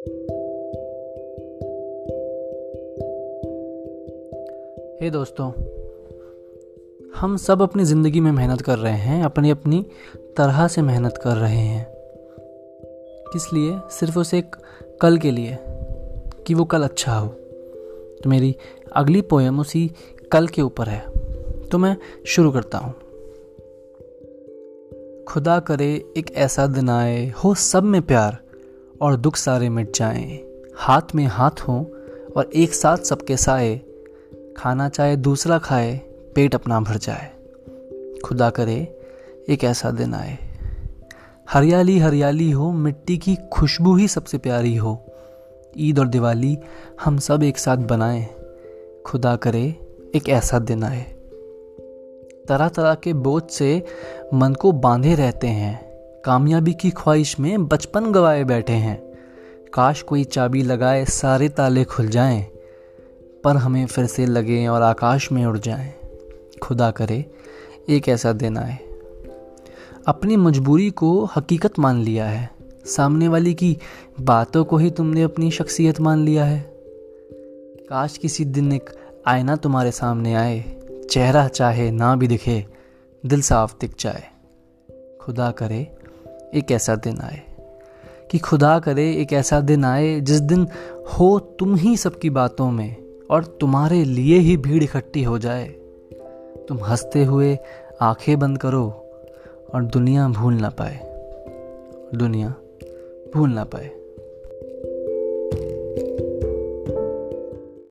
हे hey दोस्तों, हम सब अपनी ज़िंदगी में मेहनत कर रहे हैं अपनी अपनी तरह से मेहनत कर रहे हैं। किस लिए? सिर्फ़ उसे एक कल के लिए कि वो कल अच्छा हो। तो मेरी अगली पोएम उसी कल के ऊपर है। तो मैं शुरू करता हूँ। खुदा करे एक ऐसा दिन आए, हो सब में प्यार। और दुख सारे मिट जाएँ। हाथ में हाथ हो और एक साथ सबके साए। खाना चाहे दूसरा खाए, पेट अपना भर जाए। खुदा करे, एक ऐसा दिन आए। हरियाली हरियाली हो, मिट्टी की खुशबू ही सबसे प्यारी हो। ईद और दिवाली हम सब एक साथ बनाएँ। खुदा करे, एक ऐसा दिन आए। तरह तरह के बोझ से मन को बांधे रहते हैं। कामयाबी की ख्वाहिश में बचपन गवाए बैठे हैं। काश कोई चाबी लगाए, सारे ताले खुल जाएँ, पर हमें फिर से लगे और आकाश में उड़ जाएँ। खुदा करे, एक ऐसा दिन आए। अपनी मजबूरी को हकीकत मान लिया है। सामने वाली की बातों को ही तुमने अपनी शख्सियत मान लिया है। काश किसी दिन एक आईना तुम्हारे सामने आए। चेहरा चाहे ना भी दिखे, दिल साफ़ दिख जाए। खुदा करे एक ऐसा दिन आए। कि खुदा करे एक ऐसा दिन आए, जिस दिन हो तुम ही सबकी बातों में और तुम्हारे लिए ही भीड़ इकट्ठी हो जाए। तुम हँसते हुए आँखें बंद करो और दुनिया भूल ना पाए। दुनिया भूल ना पाए।